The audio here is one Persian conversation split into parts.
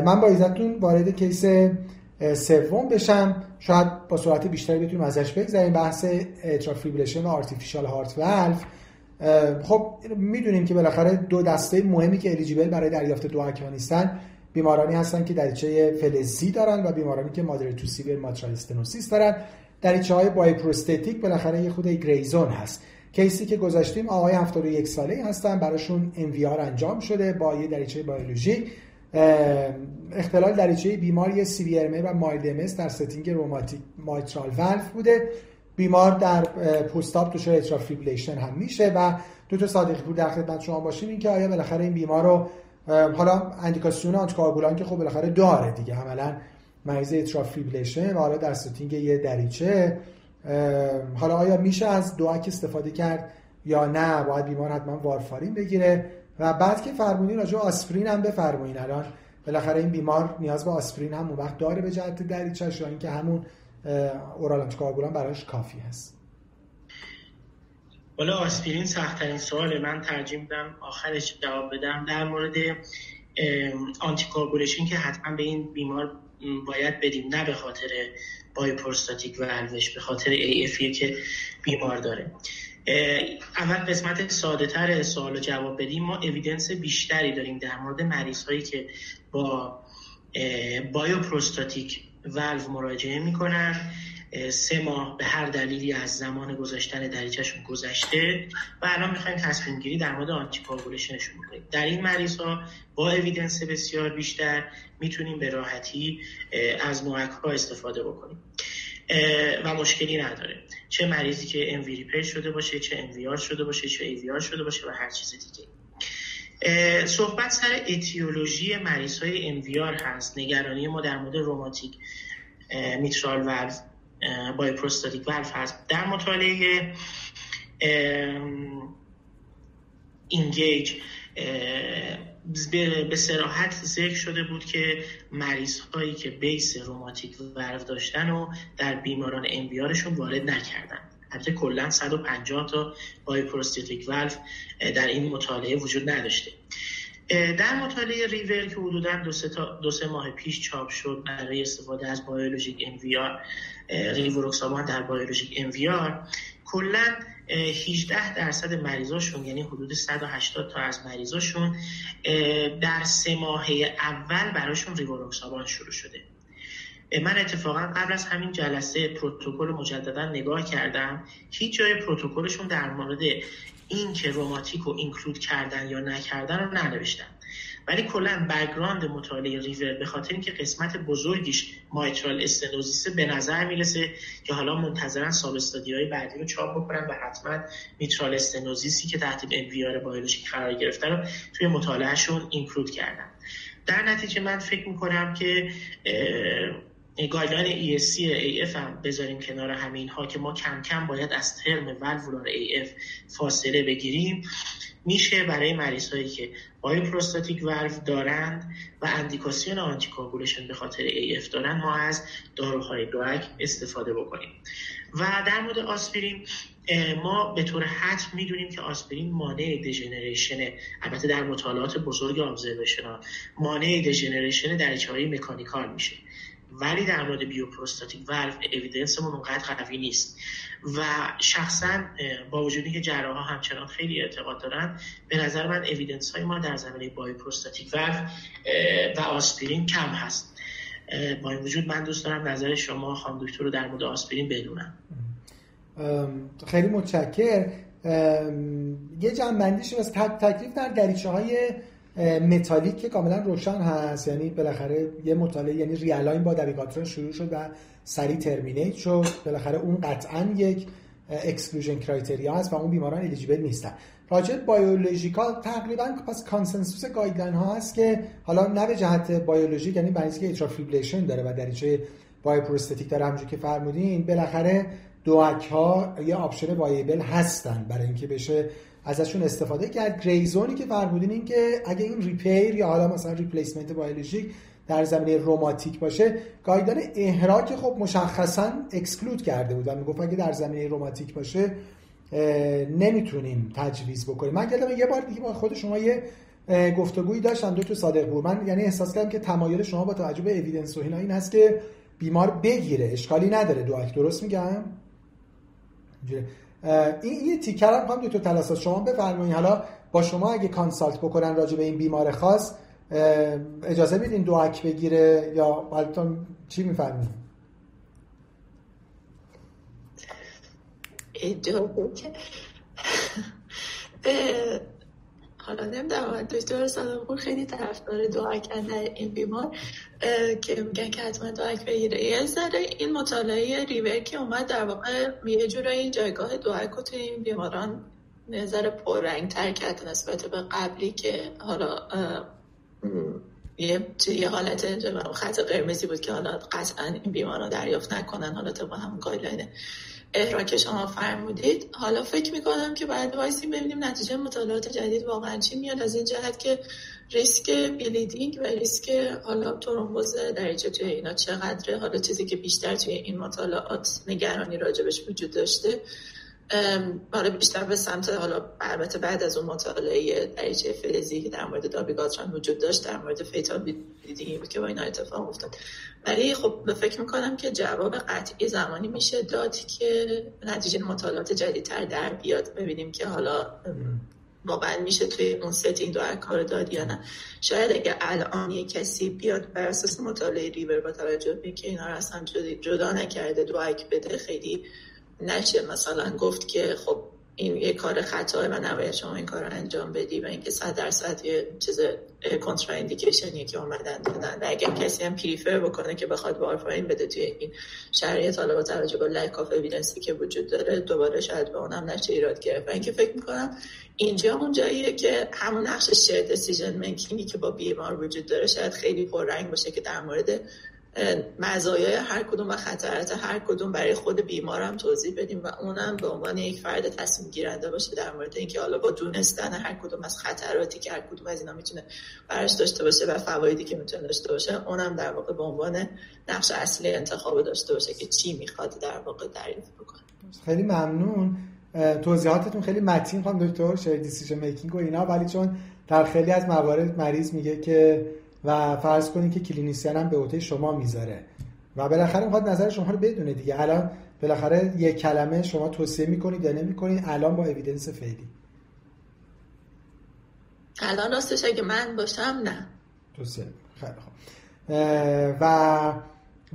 من با اجازتون وارد case سوم بشم. شاید با سرعت بیشتری بتونیم ازش بگذاریم بحث atrial fibrillation و artificial heart valve خب می‌دونیم که بالاخره دو دسته مهمی که eligible برای دریافت DOAC نیستن بیمارانی هستن که دریچه فلزی دارن و بیمارانی که moderate to severe mitral stenosis دارن. دریچه های bioprosthetic بالاخره یه خرده gray zone هست. case ی که گذاشتیم آقای 71 ساله هستن براشون MVR انجام شده با یه دریچه بیولوژی اختلال دریچه بیمار یه سی و مایلد در ستینگ روماتیک مایترال ولف بوده. بیمار در پستاپ دچار اترال فیبریلیشن هم میشه و دو تا صادقی پور در خدمت شما باشیم. این که آیا بالاخره این بیمار رو حالا اندیکاسیون آنتیکاگولان که خب بالاخره داره دیگه عملا مریض اترال فیبریلیشن و حالا در ستینگ یه دریچه. حالا آیا میشه از دوک استفاده کرد یا نه؟ باید بیمار حتما وارفارین بگیره. و بعد که فرمودین راجع آسپرین هم بفرمایین الان. بالاخره این بیمار نیاز به آسپرین هم وقت داره به جهت دریچش یا اینکه همون oral anticoagulant براش کافی هست. والا آسپرین سختترین سواله. من ترجیح میدم آخرش جواب بدم. در مورد anticoagulation که حتما به این بیمار باید بدیم. نه به خاطر bioprosthetic valve ش به خاطر AF ی که بیمار داره. اول قسمت ساده تر سوال و جواب بدیم. ما اویدنس بیشتری داریم در مورد مریض هایی که با بایوپروستاتیک ولو مراجعه می‌کنن. سه ماه به هر دلیلی از زمان گذاشتن دریچهشون گذشته و الان می‌خوایم تصمیم گیری در مورد آنتیکواگولیشنشون بکنیم در این مریض ها با اویدنس بسیار بیشتر می‌تونیم به راحتی از نوعک ها استفاده بکنیم. و مشکلی نداره. چه مریضی که ام شده باشه چه ام شده باشه چه ای شده باشه و هر چیز دیگه. صحبت سر اتیولوژی مریض های ام هست. نگرانی ما در مورد روماتیک میترال ولف بای پروستاتیک ولف هست. در مطالعه اینگیج به سراحت ذکر شده بود که مریض هایی که بیس روماتیک ورف داشتن و در بیماران انبیارشون وارد نکردن. البته کلا 150 تا بای پروستاتیک ولف در این مطالعه وجود نداشته. در مطالعه ریور که حدودا دو سه, دو سه ماه پیش چاپ شد برای استفاده از بیولوژیک انویار ریوروکسابان در بیولوژیک انویار کلا 18 درصد مریضاشون یعنی حدود 180 تا از مریضاشون در سه ماهه اول براشون ریوروکسابان شروع شده. من اتفاقا قبل از همین جلسه پروتکل مجددا نگاه کردم. هیچ جای پروتکلشون در مورد این که rheumatic رو include کردن یا نکردن رو ننوشتن ولی کلا background مطالعه RIVER به خاطر اینکه قسمت بزرگیش mitral stenosis به نظر می‌رسه که حالا منتظرن sub های بعدی رو چاپ بکنن و حتما mitral stenosis ی که تحت MVR biologic قرار گرفته رو توی مطالعهشون include کردن. در نتیجه من فکر می‌کنم که guideline ESC AF هم بذاریم کنار همین ها که ما کم کم باید از term valvular AF فاصله بگیریم. میشه برای مریض هایی که bioprosthetic valve دارند و اندیکاسیون anticoagulation به خاطر AF دارن ما از داروهای DOAC استفاده بکنیم. و در مورد آسپرین ما به طور حتم می‌دونیم که آسپرین مانع degeneration البته در مطالعات بزرگ observational مانع degeneration دریچه های mechanical میشه. ولی در مورد bioprosthetic valve evidence مون اونقدر قوی نیست. و شخصا با وجودی که جراح ها همچنان خیلی اعتقاد دارن به نظر من evidence های ما در زمینه bioprosthetic valve و آسپرین کم هست. با این وجود من دوست دارم نظر شما خانم دکتر رو در مورد آسپرین بدونم. خیلی متشکر یه جمع‌بندیش از تکلیف در دریچه های metallic که کاملا روشن هست. یعنی بالاخره یه مطالعه یعنی RE-ALIGN با دابیگاتران شروع شد و سریع terminate شد. بالاخره اون قطعا یک exclusion criteria هست و اون بیماران eligible نیستن. راجع biological تقریبا پس consensus guideline ها هست که حالا نه به جهت biologic یعنی برای اینکه atrial fibrillation داره و دریچه bioprosthetic داره. همونجوری که فرمودین بالاخره DOAC ها یه option viable هستن برای اینکه بشه ازشون استفاده کرد. gray zone ی که فرمودین این که اگه این repair یا حالا مثلا replacement biologic در زمینه روماتیک باشه guideline EHRA که خب مشخصا exclude کرده بود و می‌گفت اگه در زمینه روماتیک باشه نمی‌تونیم تجویز بکنیم. من یادم یه بار دیگه با خود شما یه گفتگویی داشتم دکتر صادقی‌پور. من یعنی احساس کردم که تمایل شما با توجه به evidence و اینا این هست که بیمار بگیره. اشکالی نداره. دو درست میگم؟ این یه تیکر هم دو تا شما بفرمایید. حالا با شما اگه کانسالت بکنن راجع به این بیمار خاص اجازه میدین اک بگیره یا حالتون چی میفرمایید؟ حالا نمی‌دونم دکتر صادقپور خیلی طرفدار دعا کردن این بیمار که میگن که حتما DOAC بگیره. یه ذره این مطالعه RIVER که اومد در واقع یه جورایی این جایگاه DOAC رو توی این بیماران نظر پررنگ تر کرد نسبت به قبلی که حالا یه یه حالت خط قرمزی بود که حالا قطعا این بیماران دریافت نکنن حالا طبق هم guideline EHRA که شما فرمودید حالا فکر می‌کنم که باید وایسیم ببینیم نتیجه مطالعات جدید واقعا چی میاد. از این جهت که ریسک بلیدینگ و ریسک حالا ترومبوز درجه توی اینا چقدره؟ حالا چیزی که بیشتر توی این مطالعات نگرانی راجبش وجود داشته. حالا بیشتر به سمت حالا البته بعد از اون مطالعه دریچه فلزی که در مورد دابیگاتران وجود داشت در مورد بیدینگی بود که با این اتفاق افتاد. ولی خب به فکر می‌کنم که جواب قطعی زمانی میشه داد که نتیجه مطالعات جدیدتر در بیاد. ببینیم که حالا واقعا میشه توی اون setting DOAC رو داد یا نه. شاید اگه الان یه کسی بیاد بر اساس مطالعه RIVER با توجه به که اینا رو اصلا جدا نکرده DOAC بده خیلی نشه. مثلا گفت که خب این یه کار خطاه و نباید شما این کار رو انجام بدی و اینکه صد درصد یه چیز contraindication ی که اومدن دادن. و اگر کسی هم prefer بکنه که بخواد وارفارین بده توی این شرایط حالا با توجه به lack of evidence ی که وجود داره دوباره شاید به اونم نشه ایراد گرفت. و اینکه فکر می‌کنم اینجا اون جاییه که همون نقش شیر دیسیژن میکینگی که با بیمار وجود داره شاید خیلی پررنگ باشه که در مورد مزایای هر کدوم و خطرات هر کدوم برای خود بیمارم توضیح بدیم و اونم به عنوان یک فرد تصمیم گیرنده باشه در مورد اینکه حالا با دونستن هر کدوم از خطراتی که هر کدوم از اینا می‌تونه براش داشته باشه و فوایدی که می‌تونه داشته باشه اونم در واقع به عنوان نقش اصلی انتخاب داشته باشه که چی می‌خواد در واقع دریافت بکنه. خیلی ممنون. توضیحاتتون خیلی متین خانم دکتر شیر دیسیژن میکینگ و اینا ولی چون در خیلی از موارد مریض میگه که و فرض کنید که کلینیسیان هم به عهده شما می‌ذاره. و بالاخره می‌خواد نظر شما رو بدونه دیگه. الان بالاخره یک کلمه شما توصیه می‌کنید یا نمی‌کنید الان با اویدنس فعلی. الان راستش اگه من باشم نه. توصیه. خیلی خوب. و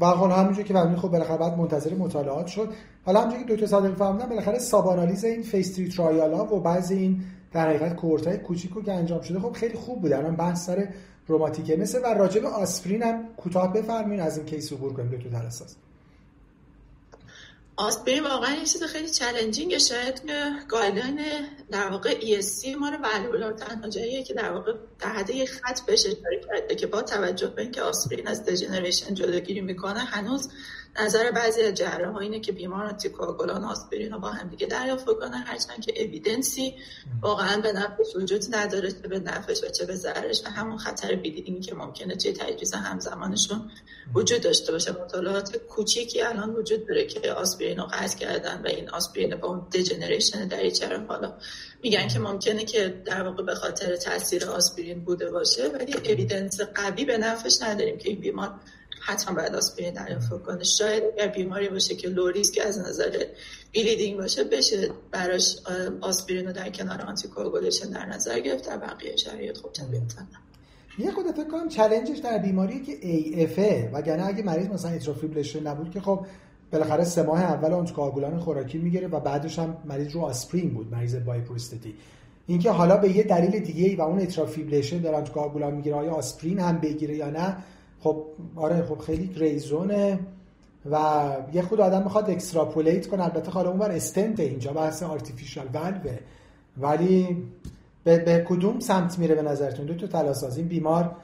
و حالا همونجور که فرمودید خب بالاخره باید منتظر مطالعات شد. حالا همونجوری که دکتر صادقی فرمودن بالاخره subanalysis این phase 3 trial ها و بعضی این در حقیقت cohort های کوچیکو که انجام شده خب خیلی خوب بوده الان بحث سر روماتیکه. مثل و راجع به آسپرین هم کوتاه بفرمین از این case عبور کنیم. دکتر تلاساز آسپرین واقعا یه چیز خیلی challenging ه شاید guideline در واقع ESC ما رو ولولار تنها جاییه که در واقع در خط بهش اشاره که با توجه به اینکه آسپرین از degeneration جلوگیری می‌کنه هنوز نظر بعضی از جراح اینه که بیمار آنتیکواگولان آسپرین رو با هم دیگه دریافت کنه هرچند که اویدنسی واقعا به نفعش وجود نداره چه به نفعش و چه به ضررش. و همون خطر بیلیدینگی که ممکنه توی تجویز همزمانشون وجود داشته باشه. مطالعات کوچیکی الان وجود داره که آسپرین رو قطع کردن و این آسپرین با اون دژنریشن دریچه حالا میگن که ممکنه که در واقع به خاطر تاثیر آسپرین بوده باشه ولی اویدنس قوی به نفعش نداریم که این بیمار حتما باید آسپرین دریافت کنه. شاید اگر بیماری باشه که low risk از نظر bleeding باشه بشه براش آسپرین رو در کنار anticoagulation در نظر گرفت در بقیه شرایط خب طبیعتا یه خود فکر کنم challenge ش در بیماری که AF ه وگرنه اگه مریض مثلا atrial fibrillation نبود که خب بالاخره سه ماه اول anticoagulant خوراکی می‌گیره و بعدش هم مریض رو آسپرین بود مریض bioprosthetic اینکه حالا به یه دلیل دیگه ای و اون atrial fibrillation داره anticoagulant می‌گیره آیا آسپرین هم بگیره یا نه خب آره خب خیلی gray zone ه و یه خود آدم می‌خواد extrapolate کنه. البته حالا اونور استنت اینجا بحث artificial valve ه ولی به, به کدوم سمت میره به نظرتون؟ دکتر تلاساز این بیمار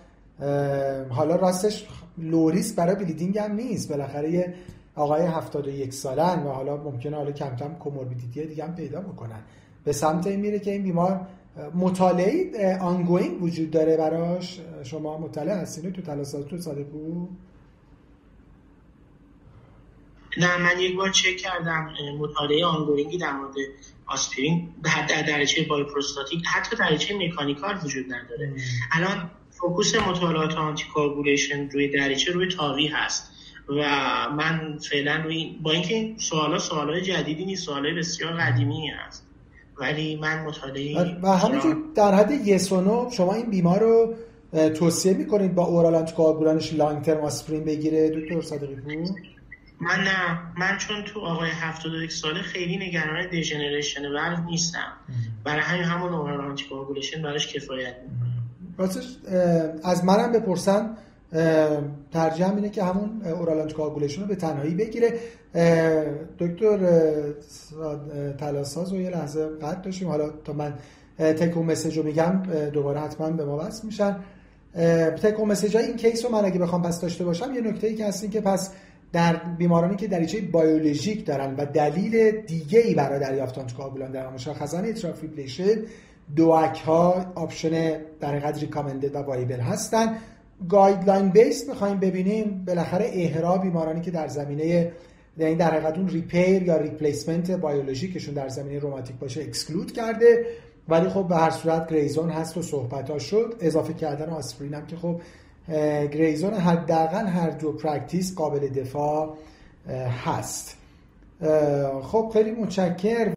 حالا راستش low risk برای bleeding هم نیست. بالاخره یه آقای 71 ساله‌ن و حالا ممکنه حالا کم کم comorbidity دیگه هم پیدا بکنن. به سمت این میره که این بیمار مطالعه ongoing وجود داره براش؟ شما مطالعه هستین دکتر تلاساز دکتر صادقی‌پور نه من یک بار چک کردم مطالعه ongoing ی در مورد آسپرین. در, در دریچه bioprosthetic حتی دریچه mechanical وجود نداره. الان focus مطالعات anti روی دریچه روی TAVI هست. و من فعلا روی با اینکه سوالا سوالای جدیدی نیست سوالای بسیار قدیمی هست. ولی من مطالعه و همینجور در حد yes و شما این بیمار رو توصیه می‌کنید با oral anticoagulant ش long-term آسپرین بگیره دکتر صادقی پور؟ من نه. من چون تو آقای 71 ساله خیلی نگران degeneration valve نیستم. برای همین همون oral anticoagulation براش کفایت می‌کنه راستش از منم بپرسن ترجیح اینه که همون oral anticoagulation رو به تنهایی بگیره. دکتر تلاساز رو یه لحظه قطع داشتیم حالا تا من take-home message رو میگم دوباره حتما به ما وصل میشن. take-home message این case رو من اگه بخوام پس داشته باشم یه نکته ای که هست که پس در بیمارانی که دریچه biologic دارن و دلیل دیگه ای برای دریافت anticoagulant دارن مشخصا atrial fibrillation DOAC ها option در قدر recommended و viable هستن. guideline base می‌خوایم ببینیم بالاخره EHRA بیمارانی که در زمینه یعنی در حقیقت اون repair یا replacement biologic شون در زمینه روماتیک باشه exclude کرده. ولی خب به هر صورت gray zone هست و صحبت ها شد. اضافه کردن آسپرین هم که خب gray zone حداقل هر دو practice قابل دفاع هست. خب خیلی متشکر